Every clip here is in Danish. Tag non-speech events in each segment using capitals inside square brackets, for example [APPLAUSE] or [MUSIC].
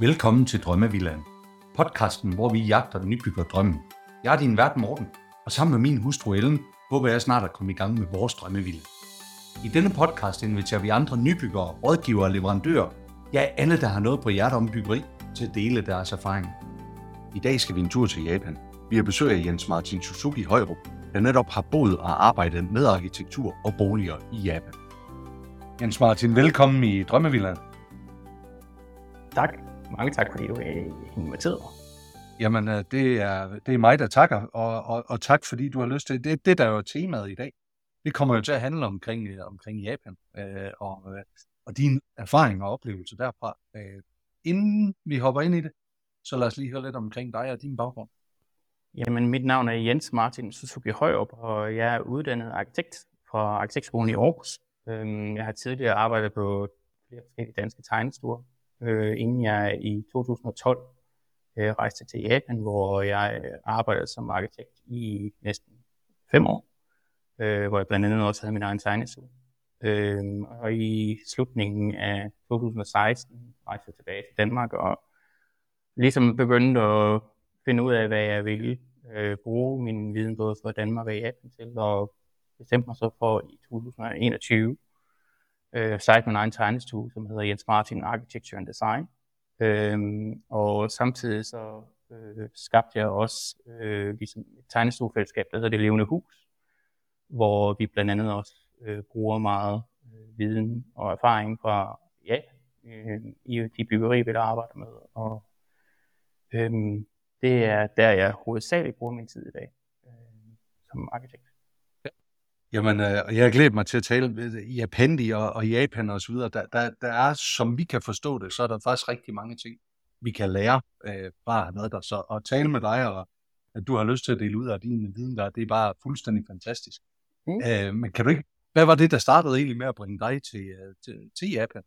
Velkommen til Drømmevillaen. Podcasten, hvor vi jagter den nybygger drømmen. Jeg er din vært Morten, og sammen med min hustru Ellen, håber jeg snart at komme i gang med vores drømmevilla. I denne podcast inviterer vi andre nybyggere, rådgivere og leverandører, ja alle, der har noget på hjertet om byggeri, til at dele deres erfaring. I dag skal vi en tur til Japan. Vi har besøg af Jens Martin Suzuki Højrup, der netop har boet og arbejdet med arkitektur og boliger i Japan. Jens Martin, velkommen i Drømmevillaen. Tak. Mange tak, fordi du er inviteret mig. Jamen, øh, det er, det er mig, der takker, og, og, og tak, fordi du har lyst til det. Det, der er jo temaet i dag. Det kommer jo til at handle omkring, øh, omkring Japan, øh, og, øh, og dine erfaringer og oplevelser derfra. Øh, inden vi hopper ind i det, så lad os lige høre lidt omkring dig og din baggrund. Jamen, mit navn er Jens Martin Suzuki Højrup, og jeg er uddannet arkitekt fra Arkitektskolen i Aarhus. Øhm, jeg har tidligere arbejdet på flere forskellige danske tegnestuer, øh, inden jeg i 2012 øh, rejste til Japan, hvor jeg øh, arbejdede som arkitekt i næsten fem år, øh, hvor jeg blandt andet også havde min egen tegnestue. Øh, og i slutningen af 2016 rejste jeg tilbage til Danmark og ligesom begyndte at finde ud af, hvad jeg ville øh, bruge min viden både for Danmark og Japan til, og bestemte mig så for i 2021 øh, site med egen tegnestue, som hedder Jens Martin Architecture and Design. Øhm, og samtidig så øh, skabte jeg også øh, ligesom et tegnestuefællesskab, der hedder Det Levende Hus, hvor vi blandt andet også øh, bruger meget øh, viden og erfaring fra ja, øh, i de byggerier, vi der arbejder med. Og øh, det er der, jeg hovedsageligt bruger min tid i dag øh, som arkitekt. Jamen, øh, jeg har glædet mig til at tale med Japandi og, og Japan og så videre. Der, der, der er, som vi kan forstå det, så er der faktisk rigtig mange ting, vi kan lære øh, fra at have været der. Så at tale med dig, og at du har lyst til at dele ud af din viden der, det er bare fuldstændig fantastisk. Mm. Øh, men kan du ikke, hvad var det, der startede egentlig med at bringe dig til, øh, til, til Japan?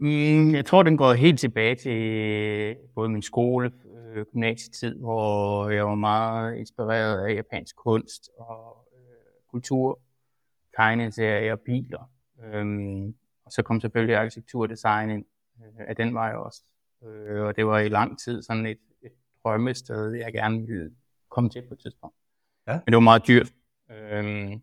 Mm, jeg tror, den går helt tilbage til både min skole, øh, gymnasietid, hvor jeg var meget inspireret af japansk kunst og kultur, tegneserier, biler. Øhm, og så kom selvfølgelig arkitektur og design ind øh, af den vej også. Øh, og det var i lang tid sådan et, et drømmested, jeg gerne ville komme til på et tidspunkt. Ja. Men det var meget dyrt. Øhm,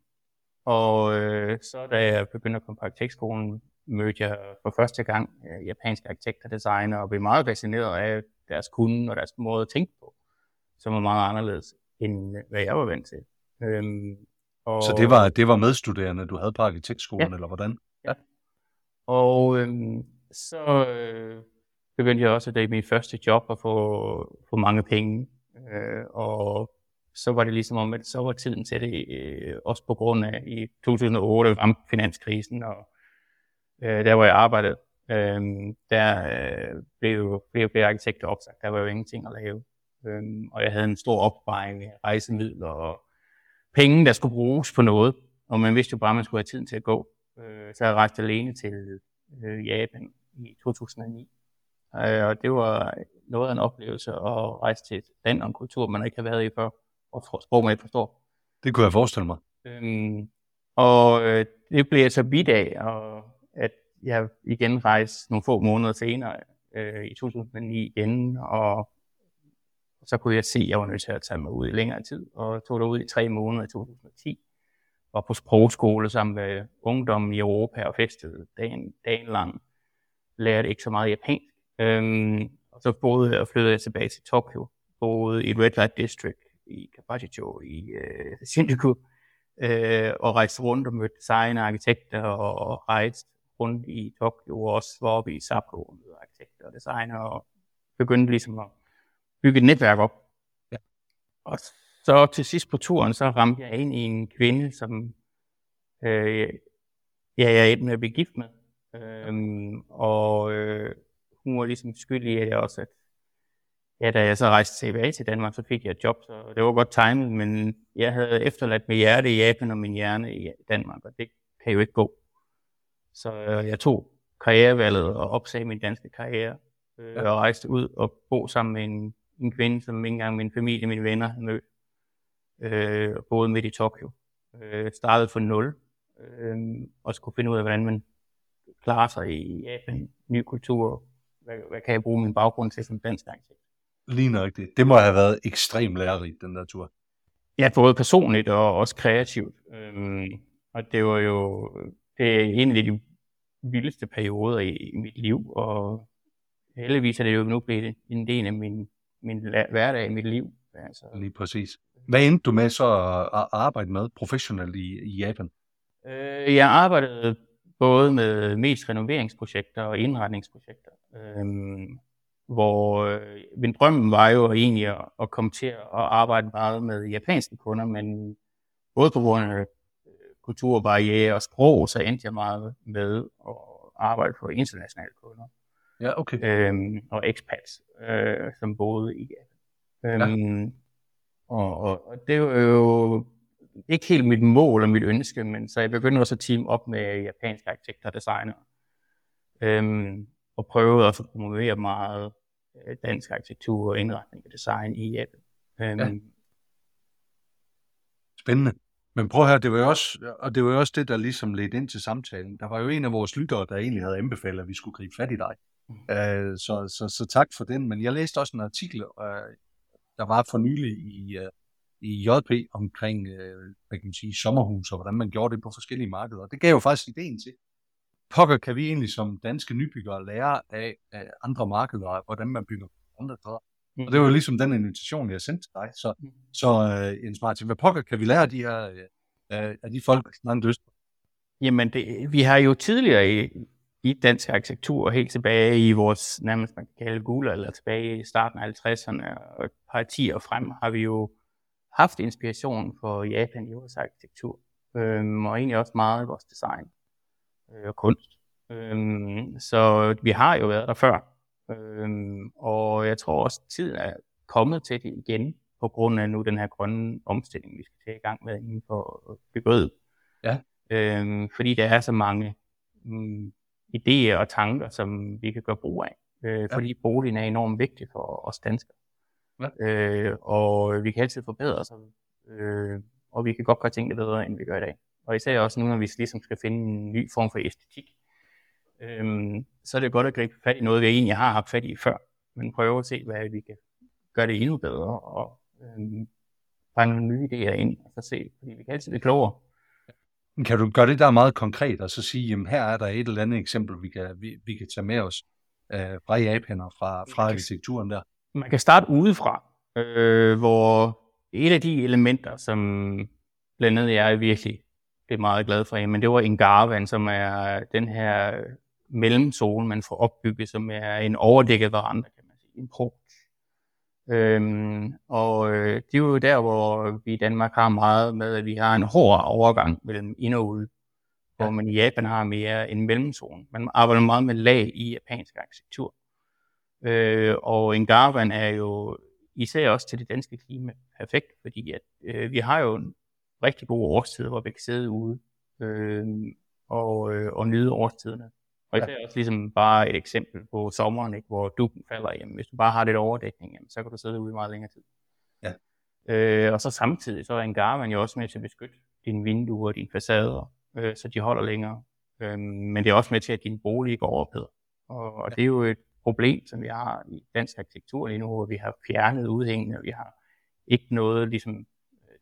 og øh, så da jeg begyndte at komme på arkitektskolen, mødte jeg for første gang øh, japanske arkitekter og designer, og blev meget fascineret af deres kunde og deres måde at tænke på, som var meget anderledes, end hvad jeg var vant til. Øhm, og... Så det var, det var medstuderende, du havde på arkitektskolen, ja. eller hvordan? Ja. Og øhm, så øh, begyndte jeg også, at det er mit første job, at få, få mange penge. Øh, og så var det ligesom om, at så var tiden til det, øh, også på grund af i 2008 ramte finanskrisen, og øh, der hvor jeg arbejdede, øh, der øh, blev og flere arkitekter opsagt. Der var jo ingenting at lave. Øh, og jeg havde en stor opsparing af rejsemidler og penge, der skulle bruges på noget, og man vidste jo bare, at man skulle have tiden til at gå. Øh, så jeg rejste alene til øh, Japan i 2009. Øh, og det var noget af en oplevelse at rejse til et land og en kultur, man ikke har været i før, og sprog man ikke forstår. Det kunne jeg forestille mig. Øhm, og øh, det blev jeg så bidt af, og at jeg igen rejste nogle få måneder senere, øh, i 2009 igen, og så kunne jeg se, at jeg var nødt til at tage mig ud i længere tid, og tog ud i tre måneder i 2010. Var på sprogskole sammen med ungdommen i Europa og festede dagen, dagen lang. Lærte ikke så meget japansk. Øhm, og så boede jeg og flyttede jeg tilbage til Tokyo. Boede i Red Light District i Kabachicho i øh, Shinjuku. Øh, og rejste rundt og mødte designer, arkitekter og rejste rundt i Tokyo, og også var oppe i Sapporo og mødte arkitekter og designer, og begyndte ligesom at bygge et netværk op. Ja. Og så til sidst på turen, så ramte jeg ind i en kvinde, som øh, ja, jeg er med at blive gift med. Øhm, og øh, hun var ligesom skyldig i, at jeg også, at ja, da jeg så rejste tilbage til Danmark, så fik jeg et job, så det var godt timet, men jeg havde efterladt mit hjerte i Japan og min hjerne i Danmark, og det kan jo ikke gå. Så øh, jeg tog karrierevalget og opsagde min danske karriere, øh, ja. og rejste ud og bo sammen med en en kvinde, som ikke engang min familie, mine venner havde mødt, øh, boede midt i Tokyo. Øh, startede for nul, øh, og skulle finde ud af, hvordan man klarer sig i Japan, ny kultur, hvad, hvad kan jeg bruge min baggrund til som dansk arkitekt? Lige nøjagtigt. Det må have været ekstremt lærerigt, den der tur. Ja, både personligt og også kreativt. Øhm, og det var jo det er en af de vildeste perioder i, i mit liv, og heldigvis er det jo nu blevet en del af min, min hverdag mit liv. Altså. Lige præcis. Hvad endte du med så at arbejde med professionelt i, i Japan? Øh, jeg arbejdede både med mest renoveringsprojekter og indretningsprojekter. Øhm, hvor øh, min drøm var jo egentlig at, at komme til at arbejde meget med japanske kunder, men både på grund af øh, kulturbarriere og sprog, så endte jeg meget med at arbejde for internationale kunder. Ja, okay. Øhm, og expats, øh, som boede i Japan. Øhm, ja. og, og, og det var jo ikke helt mit mål og mit ønske, men så jeg begyndte også at team op med japanske arkitekter og designere. Øhm, og prøvede også at promovere meget øh, dansk arkitektur og indretning og design i Japan. Øhm, ja. Spændende. Men prøv her, det var jo også, og det var jo også det, der ligesom ledte ind til samtalen. Der var jo en af vores lyttere, der egentlig havde anbefalet, at vi skulle gribe fat i dig. Mm. Uh, så, så, så tak for den. Men jeg læste også en artikel, uh, der var for nylig i, uh, i JP omkring, uh, hvad kan man sige, sommerhus og hvordan man gjorde det på forskellige markeder. Det gav jo faktisk ideen til, pokker kan vi egentlig som danske nybyggere lære af, af andre markeder, hvordan man bygger andre steder. Mm. Og det var ligesom den invitation, jeg sendte til dig. Så, mm. så uh, Jens Martin, hvad pokker kan vi lære af de her, uh, af de folk langt øst? Jamen, det, vi har jo tidligere i, i dansk arkitektur, og helt tilbage i vores, nærmest man kan kalde gule, eller tilbage i starten af 50'erne og et par tiger frem, har vi jo haft inspiration for Japan i vores arkitektur, øhm, og egentlig også meget i vores design øh, og kunst. Øhm, så vi har jo været der før, øhm, og jeg tror også, at tiden er kommet til det igen, på grund af nu den her grønne omstilling, vi skal til i gang med inden for byggeriet. Ja. Øhm, fordi der er så mange mm, idéer og tanker, som vi kan gøre brug af. Øh, ja. Fordi boligen er enormt vigtig for os danskere. Ja. Øh, og vi kan altid forbedre os, øh, og vi kan godt gøre tingene bedre, end vi gør i dag. Og især også nu, når vi ligesom skal finde en ny form for æstetik, øh, så er det godt at gribe fat i noget, vi egentlig har haft fat i før, men prøve at se, hvad vi kan gøre det endnu bedre, og øh, bringe nogle nye idéer ind, og så se, fordi vi kan altid blive klogere. Kan du gøre det der meget konkret, og så sige, jamen her er der et eller andet eksempel, vi kan, vi, vi kan tage med os øh, fra Japan og fra, fra arkitekturen der? Man kan starte udefra, øh, hvor et af de elementer, som blandt andet jeg virkelig er meget glad for, men det var en garvan, som er den her mellemzone, man får opbygget, som er en overdækket veranda, kan man sige, en pro. Øhm, og øh, det er jo der, hvor vi i Danmark har meget med, at vi har en hård overgang mellem ind og ud, ja. hvor man i Japan har mere en mellemzone. Man arbejder meget med lag i japansk arkitektur. Øh, og en garvan er jo især også til det danske klima perfekt, fordi at, øh, vi har jo en rigtig god årstid, hvor vi kan sidde ude øh, og, øh, og nyde årstiderne. Og især ja. også ligesom bare et eksempel på sommeren, ikke, hvor dukken falder. Jamen, hvis du bare har lidt overdækning, jamen, så kan du sidde ude meget længere tid. Ja. Øh, og så samtidig, så er en garvan jo også med til at beskytte dine vinduer og dine facader, øh, så de holder længere. Øh, men det er også med til, at din bolig går overopheder. Og, og ja. det er jo et problem, som vi har i dansk arkitektur lige nu, hvor vi har fjernet udhængende, og vi har ikke noget, ligesom,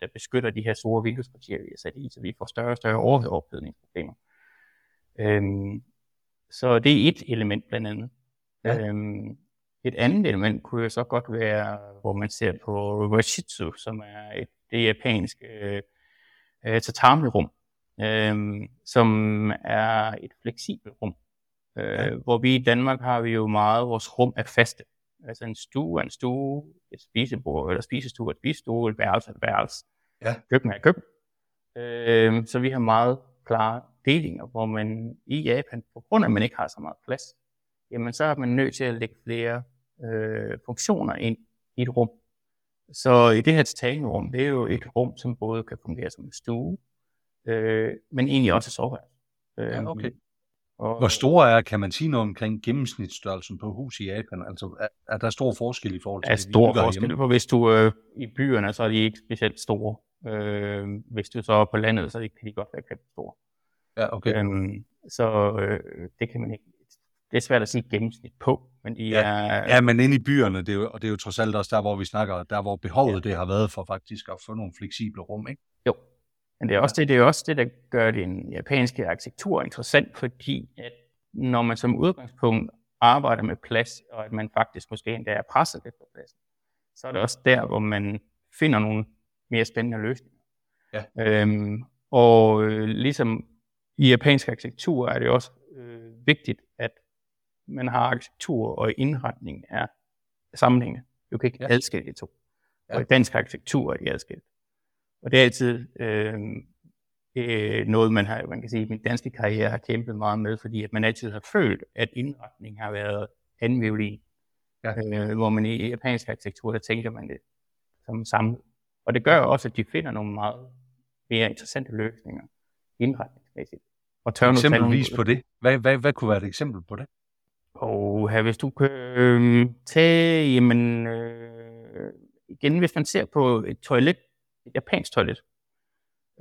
der beskytter de her store vinduespartier, vi har sat i, så vi får større og større overophedningsproblemer. Øhm, så det er et element blandt andet. Ja. Øhm, et andet element kunne jo så godt være, hvor man ser på Rashitsu, som er et, det japanske øh, tatami-rum, øh, som er et fleksibelt rum. Øh, ja. Hvor vi i Danmark har vi jo meget, vores rum er faste. Altså en stue er en stue, et spisebord eller spisestue er et spisestue, et værelse er et værelse, ja. køkken er et køkken. Øh, så vi har meget klare delinger, hvor man i Japan, på grund af at man ikke har så meget plads, jamen så er man nødt til at lægge flere øh, funktioner ind i et rum. Så i det her tatami-rum, det er jo et rum, som både kan fungere som en stue, øh, men egentlig også et soveværelse. Øh, ja, okay. Og, Hvor store er, kan man sige noget omkring gennemsnitsstørrelsen på hus i Japan? Altså, er, er der stor forskel i forhold til er det, stor forskel, for hvis du øh, i byerne, så er de ikke specielt store. Øh, hvis du så er på landet, så kan de godt være kæmpe store. Ja, okay. Øhm, så øh, det kan man ikke det er svært at sige gennemsnit på, men de Ja, er... Ja, men inde i byerne, det er jo, og det er jo trods alt også der, hvor vi snakker, der hvor behovet ja. det har været for faktisk at få nogle fleksible rum, ikke? Jo, men det er også det, det, er også det der gør den japanske arkitektur interessant, fordi at når man som udgangspunkt arbejder med plads, og at man faktisk måske endda er presset lidt på pladsen, så er det også der, hvor man finder nogle mere spændende løsninger. Ja. Øhm, og øh, ligesom i japansk arkitektur er det også øh, vigtigt, at man har arkitektur og indretning er sammenhængende. Du kan ikke Ja. adskille de to. Ja. Og i dansk arkitektur er de adskilt. Og det er altid øh, øh, noget, man har, man kan sige, i min danske karriere har kæmpet meget med, fordi at man altid har følt, at indretning har været anden violin. Ja. Øh, hvor man i japansk arkitektur, der tænker man det som samlet. Og det gør også, at de finder nogle meget mere interessante løsninger indretningsmæssigt. Og tør Eksempelvis på det. Hvad, hvad, hvad kunne være et eksempel på det? og her, hvis du kan øh, tage, jamen, øh, igen, hvis man ser på et toilet, et japansk toilet,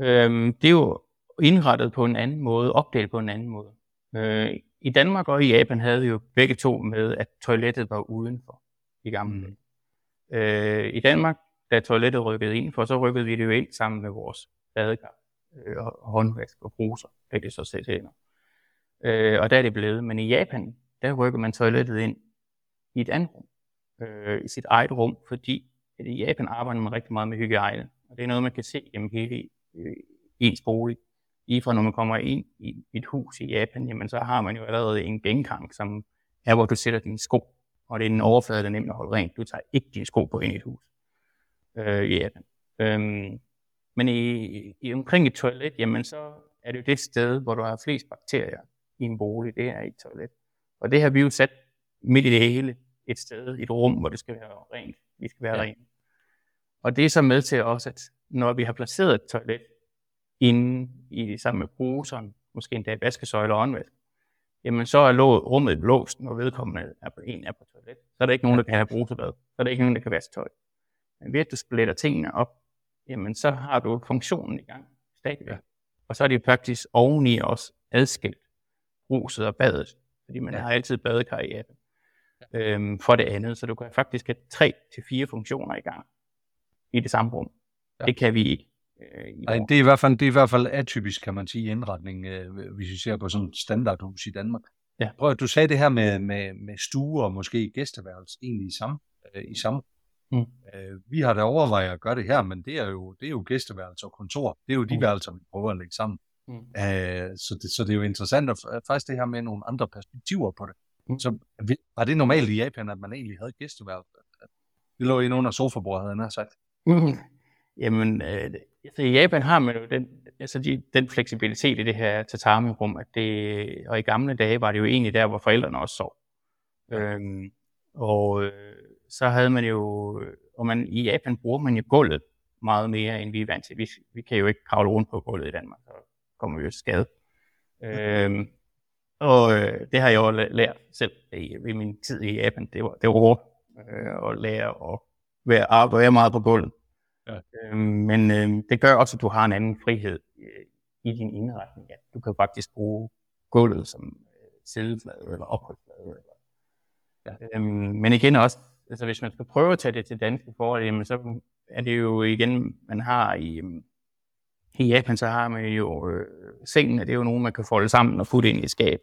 øh, det er jo indrettet på en anden måde, opdelt på en anden måde. Øh, I Danmark og i Japan havde vi jo begge to med, at toilettet var udenfor i gamle dage. Øh, I Danmark, da toilettet rykkede indenfor, så rykkede vi det jo ind sammen med vores badekar øh, og håndvask og bruser, det er det så sæt hænder. Øh, og der er det blevet. Men i Japan, der rykker man toilettet ind i et andet rum, øh, i sit eget rum, fordi at i Japan arbejder man rigtig meget med hygiejne. Og det er noget, man kan se gennem hele øh, ens bolig. Lige fra når man kommer ind i et hus i Japan, jamen så har man jo allerede en gengang, som er, hvor du sætter dine sko. Og det er en overflade, der er nemt at holde rent. Du tager ikke dine sko på ind i et hus øh, i Japan. Øhm, men i, i, omkring et toilet, jamen så er det jo det sted, hvor du har flest bakterier i en bolig, det er et toilet. Og det har vi jo sat midt i det hele, et sted, et rum, hvor det skal være rent. Vi skal være Ja. rent. Og det er så med til også, at når vi har placeret et toilet inde i sammen med bruseren, måske endda vaskesøjle og håndvask, jamen så er rummet låst, når vedkommende er på en er på toilet. Så er der ikke nogen, der kan have brusebad. Så er der ikke nogen, der kan vaske tøj. Men ved at du splitter tingene op, jamen så har du funktionen i gang stadigvæk. Ja. Ja. Og så er det faktisk oveni også adskilt bruset og badet, fordi man Ja. ja. har altid badekar i Japan. Øhm, for det andet, så du kan faktisk have tre til fire funktioner i gang i det samme rum. Ja. Ja. Det kan vi ikke. Øh, i Nej, det er i hvert fald, det er i hvert fald atypisk, kan man sige, i indretning, øh, hvis vi ser på sådan et standardhus i Danmark. Ja. Prøv at du sagde det her med, med, med stuer og måske gæsteværelse egentlig i samme. Øh, i samme. Mm. Øh, vi har da overvejet at gøre det her, men det er jo, det er jo gæsteværelse og kontor. Det er jo de Mm. værelser, vi prøver at lægge sammen. Mm. Øh, så, det, så det er jo interessant at f- faktisk det her med nogle andre perspektiver på det. Mm. Så var det normalt i Japan, at man egentlig havde gæsteværelse? Det lå ind under sofabordet, havde nær sagt. Mhm. Jamen, øh, altså i Japan har man jo den, altså de, den fleksibilitet i det her tatami-rum, at det, og i gamle dage var det jo egentlig der, hvor forældrene også sov. Øhm, og øh, så havde man jo, og man, i Japan bruger man jo gulvet meget mere, end vi er vant til. Vi, vi kan jo ikke kravle rundt på gulvet i Danmark, så kommer vi jo skade. Øhm, og øh, det har jeg jo lært selv i, i min tid i Japan. Det var, det var hårdt øh, at lære at være, at være meget på gulvet. Ja. Øhm, men øh, det gør også, at du har en anden frihed øh, i din indretning. At du kan faktisk bruge gulvet som øh, sædeflade eller opholdsflade. Eller, Ja. øhm, men igen også, altså hvis man skal prøve at tage det til danske forhold, jamen, så er det jo igen, man har i, øhm, i Japan, så har man jo øh, sengene, det er jo nogen, man kan folde sammen og putte ind i et skab.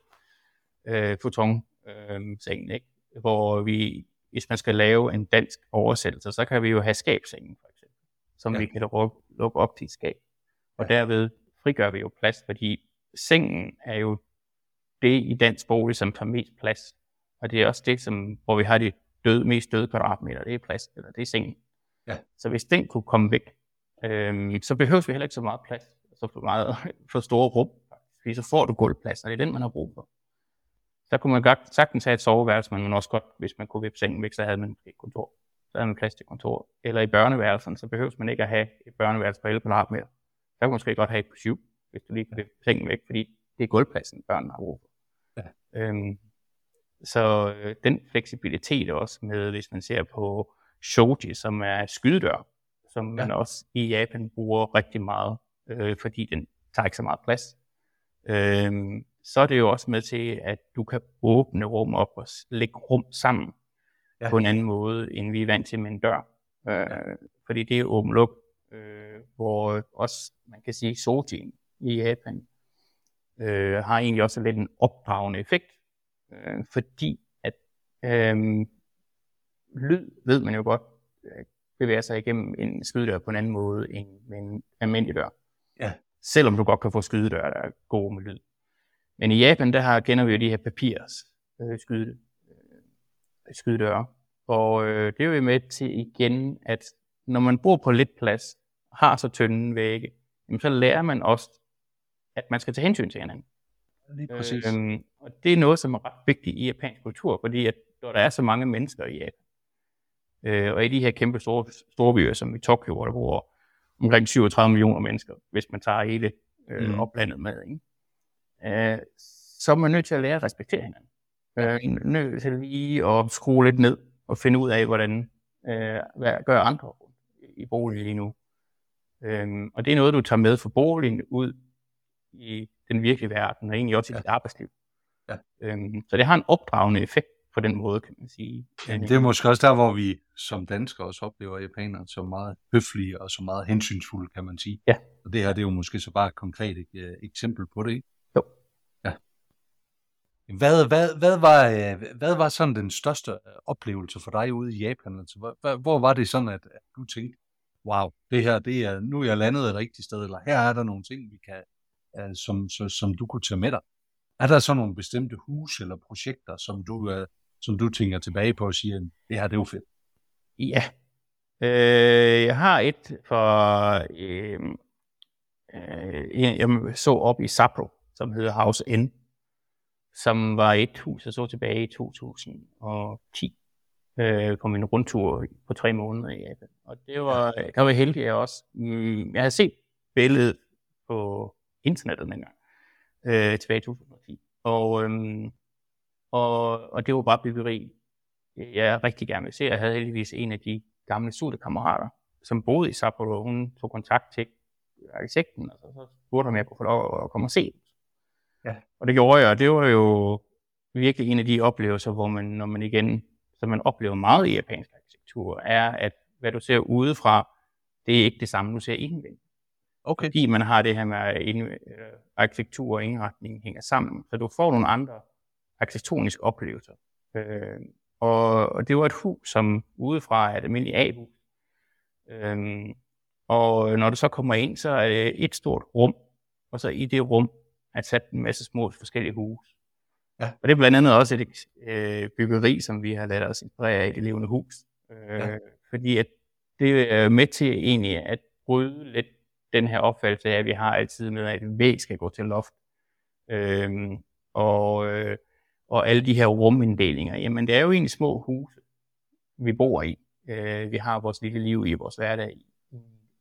Øh, futon øh, sengen, ikke? Hvor vi, hvis man skal lave en dansk oversættelse, så kan vi jo have skabsengen, for eksempel, som Ja. vi kan lukke, lukke op til et skab. Og Ja. ja. derved frigør vi jo plads, fordi sengen er jo det i dansk bolig, som tager mest plads. Og det er også det, som, hvor vi har de døde, mest døde kvadratmeter, det er plads, eller det er sengen. Ja. Så hvis den kunne komme væk, øhm, så behøver vi heller ikke så meget plads, så for, meget, [LAUGHS] for store rum, fordi så får du gulvplads, og det er den, man har brug for. Så kunne man godt sagtens have et soveværelse, men man også godt, hvis man kunne vippe sengen væk, så havde man måske et kontor. Så havde man plads til kontor. Eller i børneværelsen, så behøver man ikke at have et børneværelse på 11 kvadratmeter. Så kan man måske godt have et på 7, hvis du lige kan vippe sengen væk, fordi det er gulvpladsen, børnene har brug for. Ja. Øhm, så øh, den fleksibilitet også med, hvis man ser på shoji, som er skydedør, som man også i Japan bruger rigtig meget, øh, fordi den tager ikke så meget plads. Øhm, så er det jo også med til, at du kan åbne rum op og lægge rum sammen ja. på en anden måde, end vi er vant til med en dør. Øh, ja. Fordi det er åben luk, øh, hvor også, man kan sige, Sotin i Japan øh, har egentlig også lidt en opdragende effekt, øh, fordi at øh, lyd, ved man jo godt, øh, bevæger sig igennem en skydedør på en anden måde end en almindelig dør. Ja. Selvom du godt kan få skydedør, der er gode med lyd. Men i Japan, der har, kender vi jo de her papirs øh, skyde, øh, skydedøre. Og øh, det er jo med til igen, at når man bor på lidt plads, har så tynde vægge, jamen, så lærer man også, at man skal tage hensyn til hinanden. Lige præcis. Øhm, og det er noget, som er ret vigtigt i japansk kultur, fordi at, når der er så mange mennesker i Japan, øh, og i de her kæmpe store, store byer, som i Tokyo, hvor der bor omkring 37 millioner mennesker, hvis man tager hele øh, mm. oplandet med, ikke? Øh, så er man nødt til at lære at respektere hinanden. Øh, nødt til lige at skrue lidt ned og finde ud af, hvordan øh, hvad gør andre i boligen lige nu. Øh, og det er noget, du tager med fra boligen ud i den virkelige verden, og egentlig også i ja. dit arbejdsliv. Ja. Øh, så det har en opdragende effekt på den måde, kan man sige. Ja, det er måske også der, hvor vi som danskere også oplever japanere som meget høflige og så meget hensynsfulde, kan man sige. Ja. Og det her det er jo måske så bare et konkret uh, eksempel på det, ikke? Jo. Ja. Hvad, hvad, hvad, var, øh, hvad var sådan den største øh, oplevelse for dig ude i Japan? Altså, hvor, hvor var det sådan, at, at du tænkte, wow, det her, det er, nu er jeg landet et rigtigt sted, eller her er der nogle ting, vi kan, uh, som, som, som du kunne tage med dig? Er der så nogle bestemte huse eller projekter, som du, øh, som du tænker tilbage på og siger, det her, det er jo fedt? Ja. Øh, jeg har et for, øh, øh, jeg så op i Sapro, som hedder House N, som var et hus, jeg så tilbage i 2010 øh, på min rundtur på tre måneder i Japan. Og det var, jeg var heldig, jeg også, mm, jeg havde set billedet på internettet dengang, øh, tilbage i 2010. Og, øhm, og, og det var bare byggeri, jeg rigtig gerne vil se. Jeg havde heldigvis en af de gamle studiekammerater, som boede i Sapporo. Hun tog kontakt til arkitekten, og så, spurgte om jeg kunne få lov at komme og se. Ja. Og det gjorde jeg, og det var jo virkelig en af de oplevelser, hvor man, når man igen, som man oplever meget i japansk arkitektur, er, at hvad du ser udefra, det er ikke det samme, du ser indvendigt. Okay. Fordi man har det her med, at øh, arkitektur og indretning hænger sammen. Så du får nogle andre arkitektoniske oplevelser. Øh, og, og det var et hus, som udefra er et almindeligt A-hus. Øh, og når du så kommer ind, så er det et stort rum, og så i det rum er sat en masse små forskellige huse. Ja. Og det er blandt andet også et øh, byggeri, som vi har ladet os inspirere af det levende hus. Øh, ja. Fordi at det er med til egentlig at bryde lidt den her opfattelse af, at vi har altid med, at en væg skal gå til loft. Øhm, og, øh, og alle de her ruminddelinger. Jamen, det er jo egentlig små huse, vi bor i. Øh, vi har vores lille liv i vores hverdag i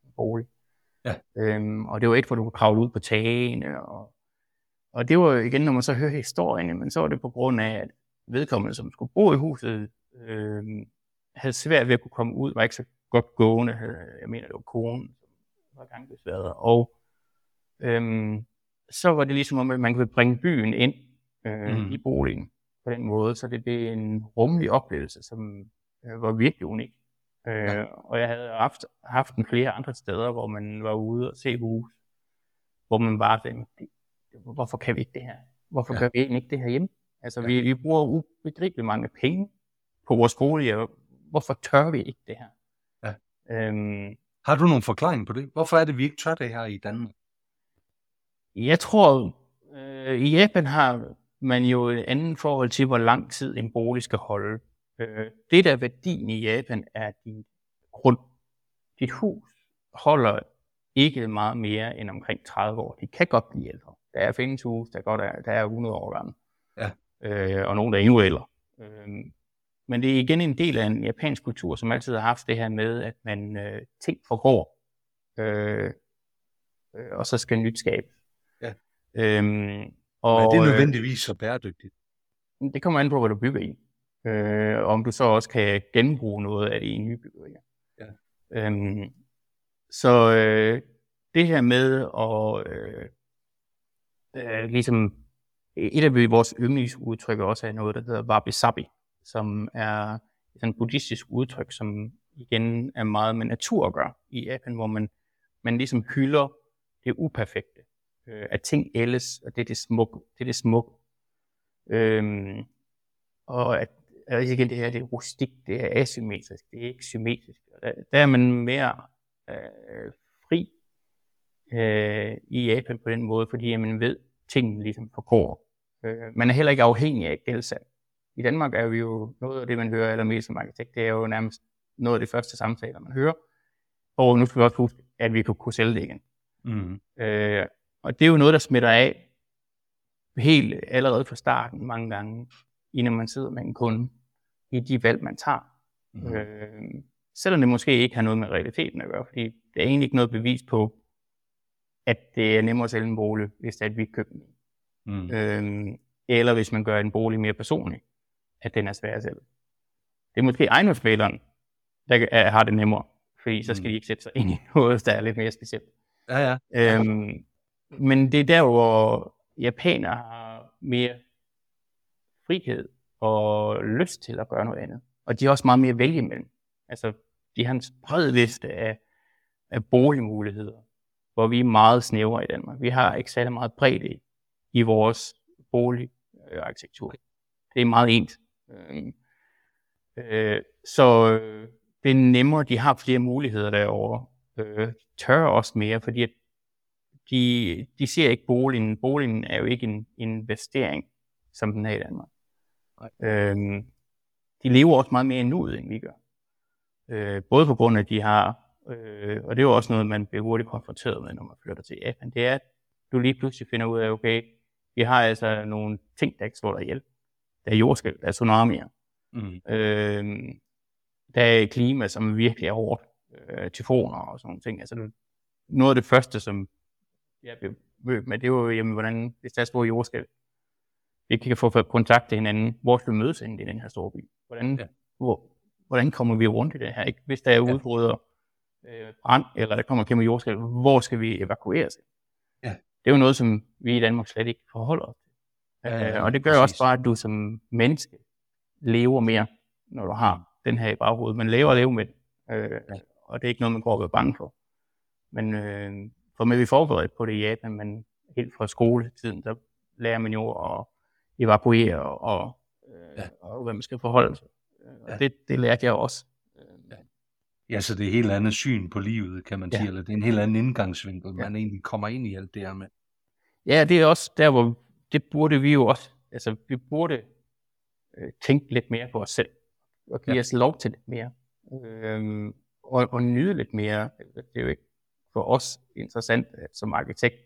en bolig. Ja. Øhm, og det var et, hvor du kunne kravle ud på tagene. Og, og det var igen, når man så hører historien, men så var det på grund af, at vedkommende, som skulle bo i huset, øh, havde svært ved at kunne komme ud, var ikke så godt gående. Jeg mener, det var konen, var gangbesværet. Og øhm, så var det ligesom om, at man kunne bringe byen ind øh, mm. i boligen på den måde, så det blev en rummelig oplevelse, som øh, var virkelig unik. Øh, ja. Og jeg havde haft, haft en flere andre steder, hvor man var ude og se hus, hvor man bare tænkte, hvorfor kan vi ikke det her? Hvorfor ja. kan vi ikke det her hjemme? Altså, ja. vi, vi bruger ubegribeligt mange penge på vores boliger. Hvorfor tør vi ikke det her? Ja. Øhm, har du nogen forklaring på det? Hvorfor er det, vi ikke tør det her i Danmark? Jeg tror, øh, i Japan har man jo et andet forhold til, hvor lang tid en bolig skal holde. Øh, det, der er værdien i Japan, er din grund. Dit hus holder ikke meget mere end omkring 30 år. De kan godt blive ældre. Der er findes hus, der, godt er, der er 100 år gamle. Ja. Øh, og nogle, der er endnu ældre. Øh, men det er igen en del af en japansk kultur, som altid har haft det her med, at man øh, ting forgår, øh, øh, og så skal nyt skabe. Ja. Øhm, og, Men er det øh, nødvendigvis så bæredygtigt? Det kommer an på, hvad du bygger i. Øh, om du så også kan genbruge noget af det i nye byggerier. Ja. Øhm, så øh, det her med at øh, øh, ligesom et af vores yndlingsudtryk også er noget, der hedder wabi-sabi, som er en et buddhistisk udtryk, som igen er meget med natur at gøre i Japan, hvor man, man ligesom hylder det uperfekte. Øh, at ting ældes, og det er det smukke. Det er det smukke. Øhm, og at, at igen, det her det er rustik, det er asymmetrisk, det er ikke symmetrisk. Der, der er man mere øh, fri øh, i Japan på den måde, fordi man ved, at tingene ligesom forgår. Øh, man er heller ikke afhængig af gældsand. I Danmark er vi jo noget af det, man hører allermest som arkitekt, det er jo nærmest noget af det første samtaler, man hører. Og nu skal vi også huske, at vi kan kunne sælge det igen. Mm. Øh, og det er jo noget, der smitter af helt allerede fra starten mange gange, inden man sidder med en kunde i de valg, man tager. Mm. Øh, selvom det måske ikke har noget med realiteten at gøre, fordi det er egentlig ikke noget bevis på, at det er nemmere at sælge en bolig, hvis det er, at vi køber den. Mm. Øh, eller hvis man gør en bolig mere personlig, at den er svær sælge. Det er måske ejendomsmæleren, der er, har det nemmere, fordi så skal mm. de ikke sætte sig ind i [LAUGHS] noget, der er lidt mere specielt. Ja, ja. Øhm, men det er der, hvor japanere har mere frihed og lyst til at gøre noget andet. Og de har også meget mere at vælge imellem. Altså, de har en bred liste af, af boligmuligheder, hvor vi er meget snævre i Danmark. Vi har ikke særlig meget bredde i, i vores boligarkitektur. Det er meget ens. Øh, øh, så øh, det er nemmere, de har flere muligheder derovre. Øh, tør også mere, fordi at de, de ser ikke boligen. Boligen er jo ikke en investering, som den er i Danmark. Øhm, de lever også meget mere i nuet, end vi gør. Øh, både på grund af, at de har, øh, og det er jo også noget, man bliver hurtigt konfronteret med, når man flytter til Japan, det er, at du lige pludselig finder ud af, okay, vi har altså nogle ting, der ikke slår dig ihjel. Der er jordskælv, der er tsunamier. Mm. Øh, der er klima, som virkelig er hårdt. Øh, tyfoner og sådan nogle ting. Altså, noget af det første, som jeg blev mødt med, det var jo, jamen, hvordan, hvis der er store jordskælv, vi kan få kontakt til hinanden, hvor skal vi mødes i den her store by? Hvordan, ja. hvor, hvordan kommer vi rundt i det her? Ikke? Hvis der er udbrud øh, brand, eller der kommer kæmpe jordskælv, hvor skal vi evakueres? Ja. Det er jo noget, som vi i Danmark slet ikke forholder os til. Ja, ja, og det gør præcis. også bare, at du som menneske lever mere, når du har den her i baghovedet. Man lever og lever med øh, ja. og det er ikke noget, man går og være bange for. Men øh, for med vi forberedt på det i Japan, men helt fra skoletiden, der lærer man jo at evakuere og, øh, ja. og hvad man skal forholde sig. Og ja. det, det lærte jeg også. Ja. ja, så det er et helt andet syn på livet, kan man ja. sige, eller det er en helt anden indgangsvinkel, ja. man egentlig kommer ind i alt det her med. Ja, det er også der, hvor det burde vi jo også, altså vi burde øh, tænke lidt mere på os selv, og give ja. os lov til lidt mere, øh, og, og nyde lidt mere. Det er jo ikke for os interessant som arkitekt,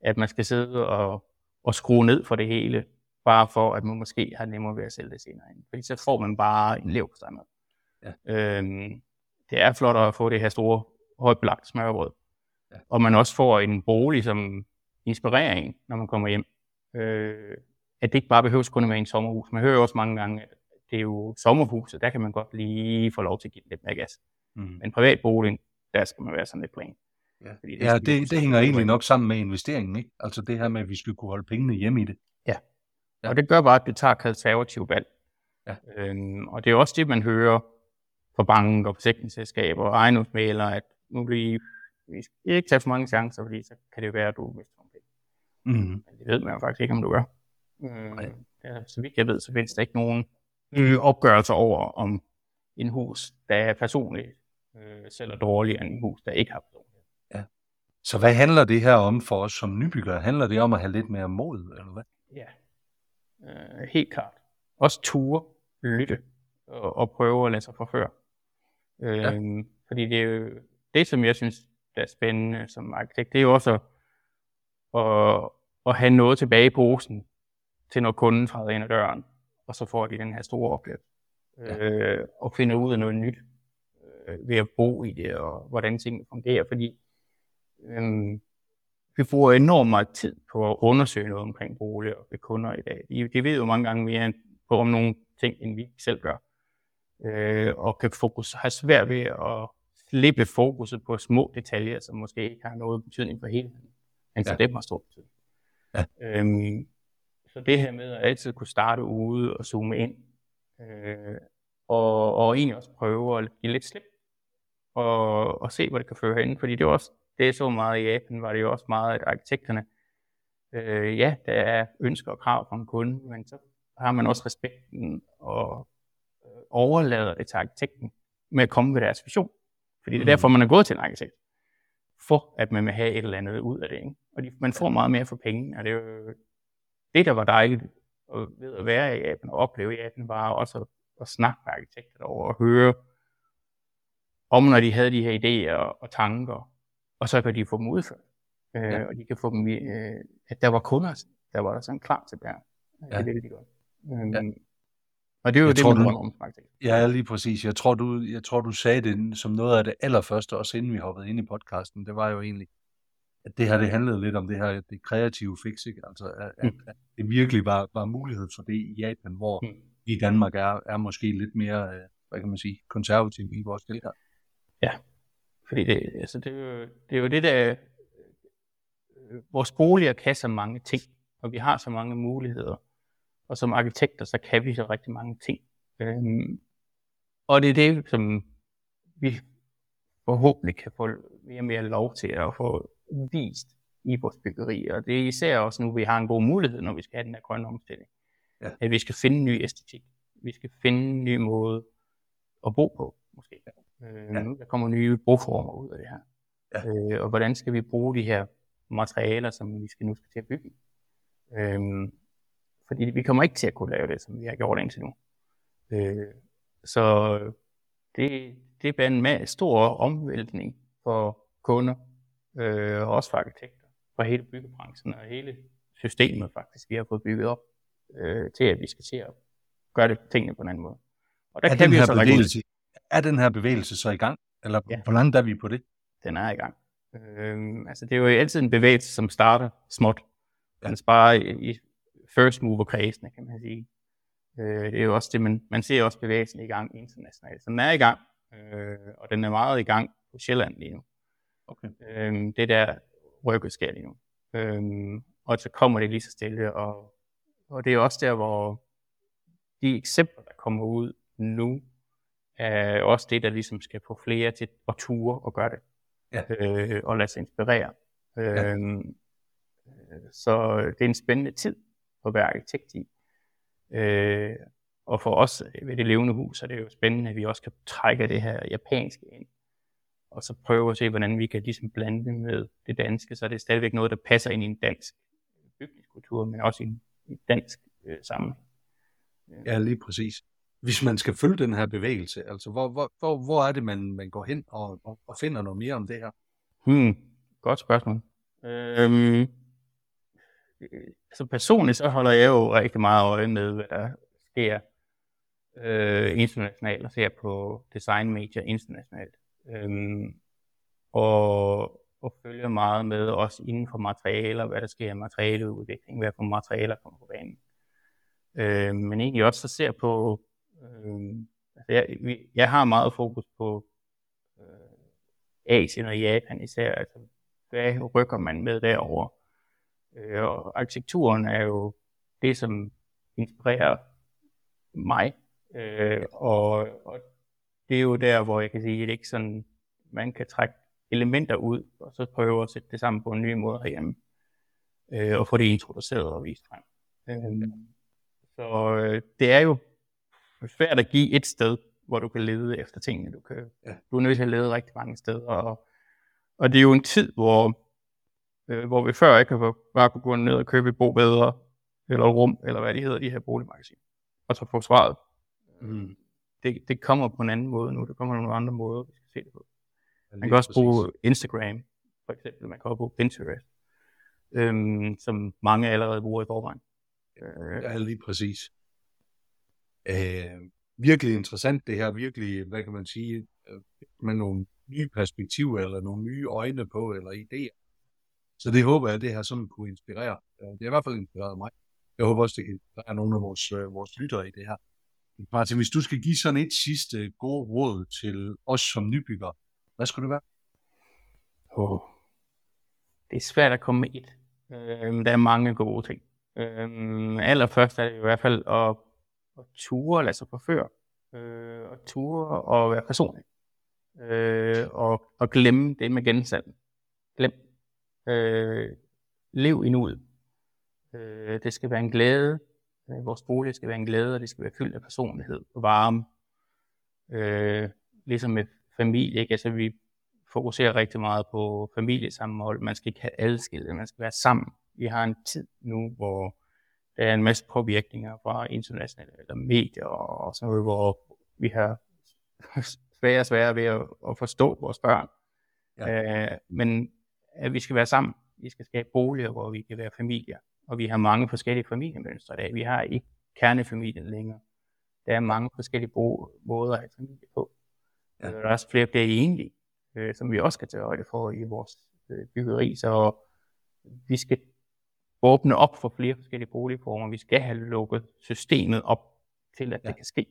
at man skal sidde og, og skrue ned for det hele, bare for at man måske har nemmere ved at sælge det senere. Fordi så får man bare en lev på ja. øhm, Det er flot at få det her store, højt belagt smørbrød. Ja. Og man også får en bolig som inspirering, når man kommer hjem. Øh, at det ikke bare behøves kun at være en sommerhus. Man hører jo også mange gange, at det er jo sommerhuset, der kan man godt lige få lov til at give lidt mere gas. Mm. Men privatboligen, der skal man være sådan lidt plain. Ja, Fordi det, ja, det, det hænger egentlig nok sammen med investeringen, ikke? Altså det her med, at vi skal kunne holde pengene hjemme i det. Ja, ja. og det gør bare, at det tager konservativ valg. Ja. Øhm, og det er også det, man hører fra banker, forsikringsselskaber og ejendomsmalere, at nu bliver vi skal ikke tage for mange chancer, fordi så kan det være, at du mister. Mm. Men det ved man jo faktisk ikke, om du gør. Øh, ja, så vidt jeg ved, så findes der ikke nogen øh, opgørelser over, om en hus, der er personligt øh, sælger dårligere end en hus, der ikke har så hvad handler det her om for os som nybyggere? Handler det om at have lidt mere mod, eller hvad? Ja, øh, helt klart. Også ture, lytte og, og prøve at lade sig forføre. Øh, ja. Fordi det er jo det, som jeg synes, der er spændende som arkitekt, det er jo også at, at, at have noget tilbage i posen, til når kunden træder ind ad døren, og så får de den her store oplevelse. Ja. Øh, og finder ud af noget nyt øh, ved at bo i det, og hvordan tingene fungerer. Fordi Øhm, vi bruger enormt meget tid på at undersøge noget omkring boliger og kunder i dag. De, de ved jo mange gange mere på om nogle ting, end vi selv gør. Øh, og kan fokus, have svært ved at slippe fokuset på små detaljer, som måske ikke har noget betydning for hele Men for ja. dem har stor betydning. Ja. Øhm, så det her med at altid kunne starte ude og zoome ind, øh, og, og egentlig også prøve at give lidt slip, og, og se, hvor det kan føre hen. Fordi det var også, det jeg så meget i Japan, var det jo også meget, at arkitekterne, øh, ja, der er ønsker og krav fra en kunde, men så har man også respekten og øh, overlader det til arkitekten med at komme med deres vision. Fordi det er derfor, man er gået til en arkitekt. For at man vil have et eller andet ud af det. Ikke? Og de, man får meget mere for penge. Og det er jo det, der var dejligt ved at være i Japan og opleve i Japan, var også at, at snakke med arkitekter derovre og høre om, når de havde de her idéer og tanker, og så kan de få dem udført. Øh, ja. Og de kan få dem, øh, at der var kunder, der var der sådan klar til bære. Ja. Det er det, de godt. Øh, ja. Og det er jo jeg det, tror, man om Ja, lige præcis. Jeg tror, du, jeg tror, du sagde det som noget af det allerførste, også inden vi hoppede ind i podcasten. Det var jo egentlig, at det her, det handlede lidt om det her, det kreative fix, ikke? Altså, at, mm. at det virkelig var, var mulighed for det i Japan, hvor mm. i Danmark er, er måske lidt mere, øh, hvad kan man sige, konservativ i vores tilgang. Ja, fordi det, altså det, er jo, det er jo det, der... Øh, vores boliger kan så mange ting, og vi har så mange muligheder. Og som arkitekter, så kan vi så rigtig mange ting. Øhm, og det er det, som vi forhåbentlig kan få mere og mere lov til at få vist i vores byggeri. Og det er især også nu, vi har en god mulighed, når vi skal have den her grønne omstilling. Ja. At vi skal finde en ny æstetik. Vi skal finde en ny måde at bo på, måske. Øh, ja. Der kommer nye boformer ud af det her. Ja. Øh, og hvordan skal vi bruge de her materialer, som vi skal nu skal til at bygge? Øh, fordi vi kommer ikke til at kunne lave det, som vi har gjort indtil nu. Øh, så det, det er en stor omvæltning for kunder, øh, og også for arkitekter, for hele byggebranchen og hele systemet faktisk, vi har fået bygget op øh, til, at vi skal til at gøre det tingene på en anden måde. Og der er kan vi her så bevægelse, er den her bevægelse så i gang? Eller ja. hvor langt er vi på det? Den er i gang. Øh, altså det er jo altid en bevægelse, som starter småt. Ja. Den sparer i, i first mover kredsene, kan man sige. Øh, det er jo også det, man, man ser også bevægelsen i gang internationalt. Så den er i gang, øh, og den er meget i gang på Sjælland lige nu. Okay. Øh, det der rykket sker lige nu. Øh, og så kommer det lige så stille, og, og det er også der, hvor de eksempler, der kommer ud nu, er også det, der ligesom skal få flere til at ture og gøre det. Ja. Øh, og lade sig inspirere. Øh, ja. Så det er en spændende tid at være arkitekt i. Øh, og for os ved det levende hus er det jo spændende, at vi også kan trække det her japanske ind. Og så prøve at se, hvordan vi kan ligesom blande det med det danske, så det er stadigvæk noget, der passer ind i en dansk bygningskultur, men også i en, en dansk øh, sammenhæng. Ja, lige præcis hvis man skal følge den her bevægelse? Altså, hvor, hvor, hvor, hvor er det, man, man går hen og, og, og finder noget mere om det her? Hmm, godt spørgsmål. Øhm, så personligt så holder jeg jo rigtig meget øje med, hvad der sker øh, internationalt, og ser på designmedier internationalt. Øhm, og, og følger meget med også inden for materialer, hvad der sker i materialeudvikling, hvad for materialer kommer på banen. Øh, men egentlig også så ser på Øh, altså jeg, jeg har meget fokus på øh, Asien og Japan især. Altså, hvad rykker man med derover? Øh, og arkitekturen er jo det, som inspirerer mig. Øh, og, og det er jo der, hvor jeg kan sige, at det ikke sådan, man kan trække elementer ud, og så prøve at sætte det sammen på en ny måde herhjemme, øh, og få det introduceret og vist frem. Øh, så øh, det er jo svært at give et sted, hvor du kan lede efter tingene. Du, kan, ja. du er nødt til at lede rigtig mange steder. Og, og det er jo en tid, hvor, øh, hvor vi før ikke har bare kunne gå ned og købe et bo bedre, eller rum, eller hvad de hedder, de her boligmagasiner. Og så få svaret. Mm. Det, det kommer på en anden måde nu. Det kommer på nogle andre måder, vi skal se det på. Man kan også præcis. bruge Instagram, for eksempel. Man kan også bruge Pinterest, øhm, som mange allerede bruger i forvejen. Ja, lige præcis. Øh, virkelig interessant det her, virkelig, hvad kan man sige, øh, med nogle nye perspektiver, eller nogle nye øjne på, eller idéer. Så det håber jeg, at det her sådan kunne inspirere. Øh, det har i hvert fald inspireret mig. Jeg håber også, det kan inspirere nogle af vores, øh, vores lyttere i det her. Martin, hvis du skal give sådan et sidste god råd til os som nybygger, hvad skulle det være? Oh. Det er svært at komme med et. Øh, der er mange gode ting. Øhm, allerførst er det i hvert fald at, at ture lade altså sig forføre. Øh, og ture og være personlig. Øh, og, og glemme det med gensalg. Glem. Øh, lev i nuet. Øh, det skal være en glæde. Øh, vores bolig skal være en glæde, og det skal være fyldt af personlighed og varme. Øh, ligesom med familie, ikke? Altså, vi fokuserer rigtig meget på familiesammenhold. Man skal ikke have adskilt, man skal være sammen. Vi har en tid nu, hvor der er en masse påvirkninger fra internationale eller medier og sådan noget, hvor vi har [LAUGHS] sværere og sværere ved at, at forstå vores børn. Ja. Øh, men at vi skal være sammen. Vi skal skabe boliger, hvor vi kan være familier. Og vi har mange forskellige familiemønstre i dag. Vi har ikke kernefamilien længere. Der er mange forskellige måder at have familie på. Ja. Der er også flere bliver enlige, øh, som vi også skal tage højde for i vores øh, byggeri. Så vi skal åbne op for flere forskellige boligformer. Vi skal have lukket systemet op til, at ja. det kan ske.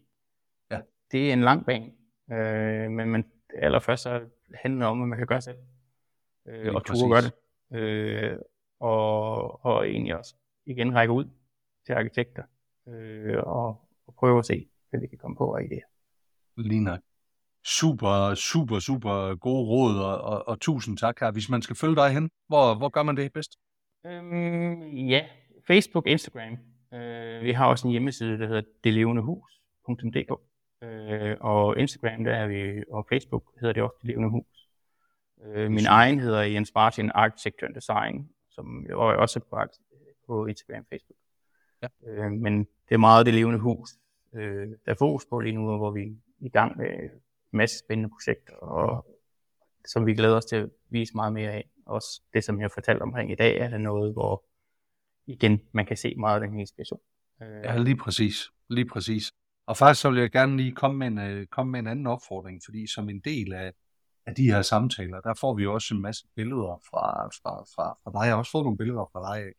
Ja. Det er en lang bane, øh, men, men allerførst så handler det om, at man kan gøre selv. Øh, og turde gøre det. Øh, og, og egentlig også igen række ud til arkitekter øh, og, og prøve at se, hvad vi kan komme på af idéer. Lige nok super, super, super gode råd, og, og, og tusind tak her. Hvis man skal følge dig hen, hvor, hvor gør man det bedst? Øhm, ja, Facebook, Instagram. Øh, vi har også en hjemmeside, der hedder delevendehus.dk. Øh, og Instagram, der er vi, og Facebook hedder det også Det Levende Hus. Øh, min egen hedder Jens Martin Architecture and Design, som jeg også på, på Instagram og Facebook. Ja. Øh, men det er meget Det Levende Hus. Øh, der er fokus på lige nu, hvor vi er i gang med masse spændende projekter, og som vi glæder os til at vise meget mere af. Også det, som jeg har fortalt omkring i dag, er det noget, hvor igen, man kan se meget af den inspiration. Ja, lige præcis. Lige præcis. Og faktisk så vil jeg gerne lige komme med en, øh, komme med en anden opfordring, fordi som en del af, af de her samtaler, der får vi også en masse billeder fra, fra, fra, fra dig. Jeg har også fået nogle billeder fra dig.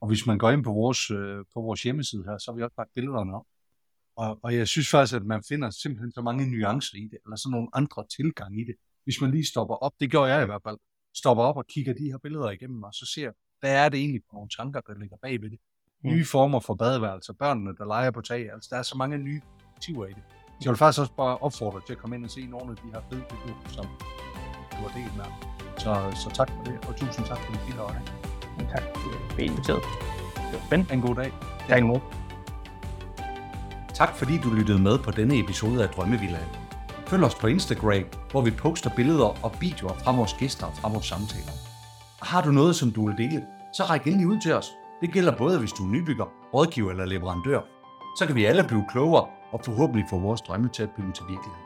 Og hvis man går ind på vores, øh, på vores hjemmeside her, så har vi også lagt billederne op. Og, og jeg synes faktisk, at man finder simpelthen så mange nuancer i det, eller sådan nogle andre tilgang i det. Hvis man lige stopper op, det gjorde jeg i hvert fald, stopper op og kigger de her billeder igennem, og så ser, hvad er det egentlig for nogle tanker, der ligger bag ved det. Mm. Nye former for badeværelser, børnene, der leger på tag, altså der er så mange nye motiver i det. Så jeg vil faktisk også bare opfordre til at komme ind og se nogle af de her fede billeder, som du har delt med. Så, så tak for det, og tusind tak for dit bidrag. Tak for at inviteret. Det var spændende. En god dag. Tak imod. Tak fordi du lyttede med på denne episode af Drømmevillaen. Følg os på Instagram, hvor vi poster billeder og videoer fra vores gæster og fra vores samtaler. Og har du noget, som du vil dele, så ræk endelig ud til os. Det gælder både, hvis du er nybygger, rådgiver eller leverandør. Så kan vi alle blive klogere og forhåbentlig få vores drømme til at blive til virkelighed.